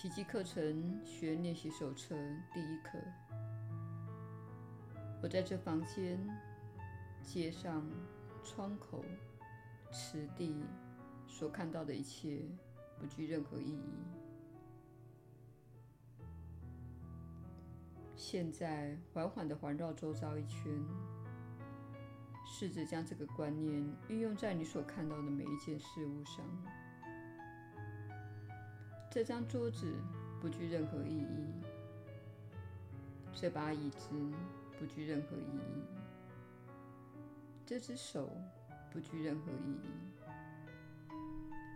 奇迹课程学练习手册第一课。我在这房间、街上、窗口、池地所看到的一切，不具任何意义。现在，缓缓地环绕周遭一圈，试着将这个观念运用在你所看到的每一件事物上。这张桌子不具任何意义，这把椅子不具任何意义，这只手不具任何意义，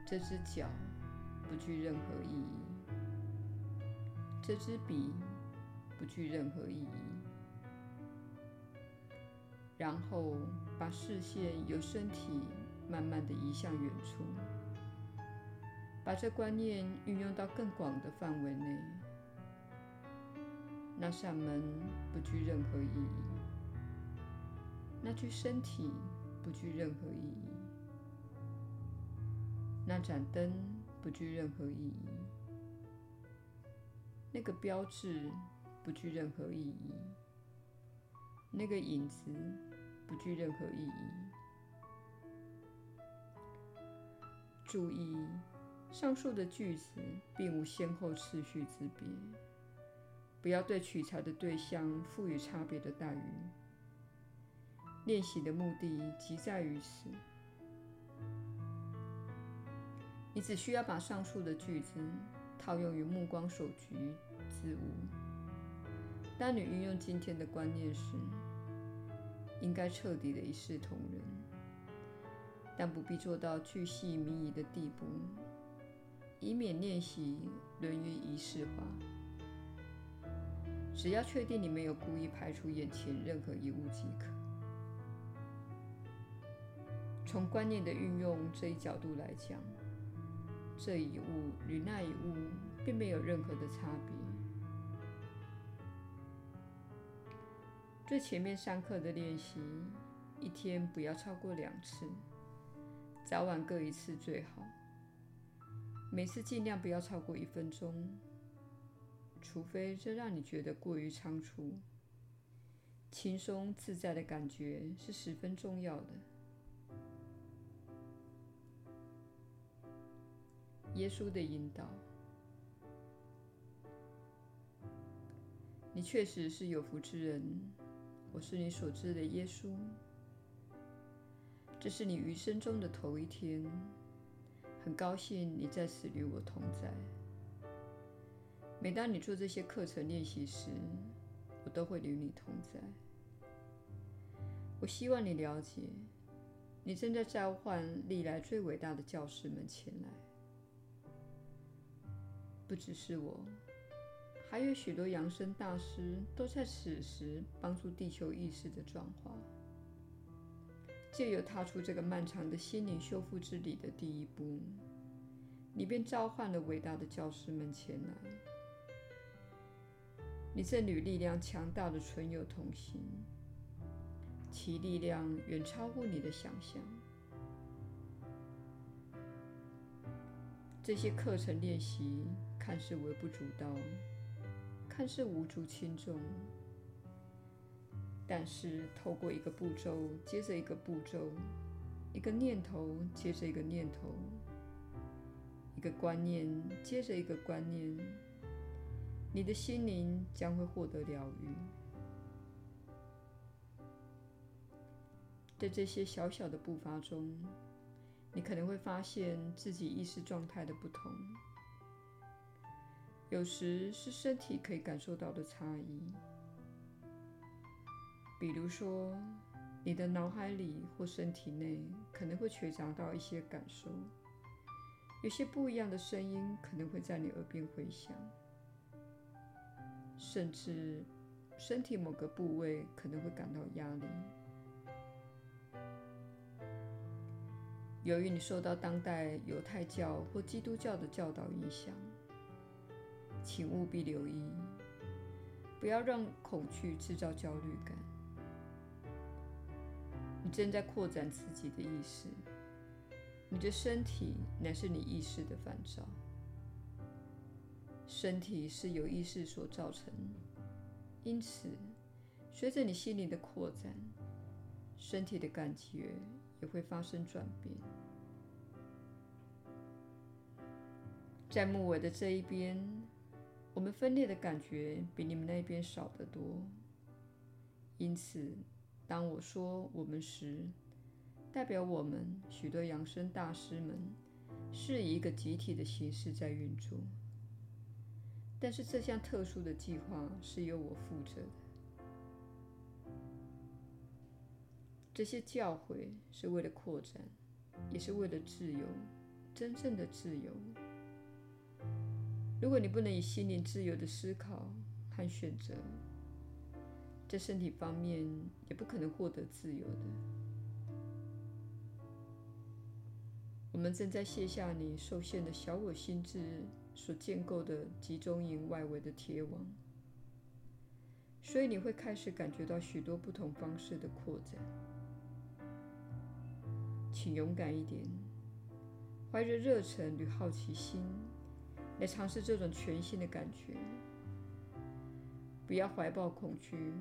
这只脚不具任何意义，这支笔不具任何意义。然后把视线由身体慢慢地移向远处。把这观念运用到更广的范围内。那扇门不具任何意义，那具身体不具任何意义，那盏灯不具任何意义，那个标志不具任何意义，那个影子不具任何意义。注意。上述的句子并无先后次序之别，不要对取材的对象赋予差别的待遇。练习的目的即在于此。你只需要把上述的句子套用于目光所及之物。当你运用今天的观念时，应该彻底的一视同仁，但不必做到巨细靡遗的地步。以免练习沦于仪式化。只要确定你没有故意排除眼前任何一物即可。从观念的运用这一角度来讲，这一物与那一物并没有任何的差别。最前面三课的练习，一天不要超过两次，早晚各一次最好。每次尽量不要超过一分钟，除非这让你觉得过于仓促。轻松自在的感觉是十分重要的。耶稣的引导，你确实是有福之人。我是你所知的耶稣。这是你余生中的头一天。很高兴你在此与我同在。每当你做这些课程练习时，我都会与你同在。我希望你了解，你正在召唤历来最伟大的教师们前来。不只是我，还有许多扬升大师都在此时帮助地球意识的转化，借由踏出这个漫长的心灵修复之旅的第一步，你便召唤了伟大的教师们前来。你正与力量强大的存有同行，其力量远超乎你的想象。这些课程练习看似微不足道，看似无足轻重。但是，透过一个步骤接着一个步骤，一个念头接着一个念头，一个观念接着一个观念，你的心灵将会获得疗愈。在这些小小的步伐中，你可能会发现自己意识状态的不同，有时是身体可以感受到的差异。比如说，你的脑海里或身体内可能会觉察到一些感受，有些不一样的声音可能会在你耳边回响，甚至身体某个部位可能会感到压力。由于你受到当代犹太教或基督教的教导影响，请务必留意，不要让恐惧制造焦虑感。正在扩展自己的意识，你的身体乃是你意识的反照。身体是由意识所造成，因此，随着你心灵的扩展，身体的感觉也会发生转变。在木尾的这一边，我们分裂的感觉比你们那边少得多。因此，当我说“我们”时，代表我们许多养生大师们是以一个集体的形式在运作。但是，这项特殊的计划是由我负责的。这些教诲是为了扩展，也是为了自由，真正的自由。如果你不能以心灵自由的思考和选择，在身体方面也不可能获得自由的。我们正在卸下你受限的小我心智所建构的集中营外围的铁网，所以你会开始感觉到许多不同方式的扩展。请勇敢一点，怀着热忱与好奇心。来尝试这种全新的感觉，不要怀抱恐惧。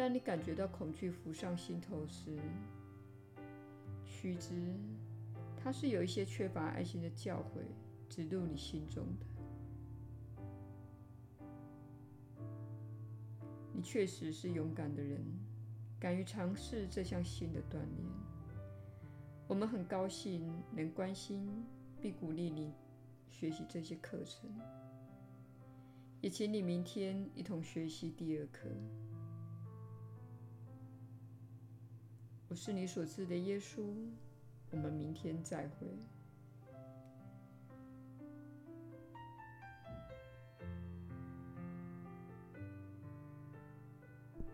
当你感觉到恐惧浮上心头时，须知它是有一些缺乏爱心的教诲植入你心中的。你确实是勇敢的人，敢于尝试这项新的锻炼。我们很高兴能关心并鼓励你。学习这些课程，也请你明天一同学习第二课。我是你所知的耶稣，我们明天再会。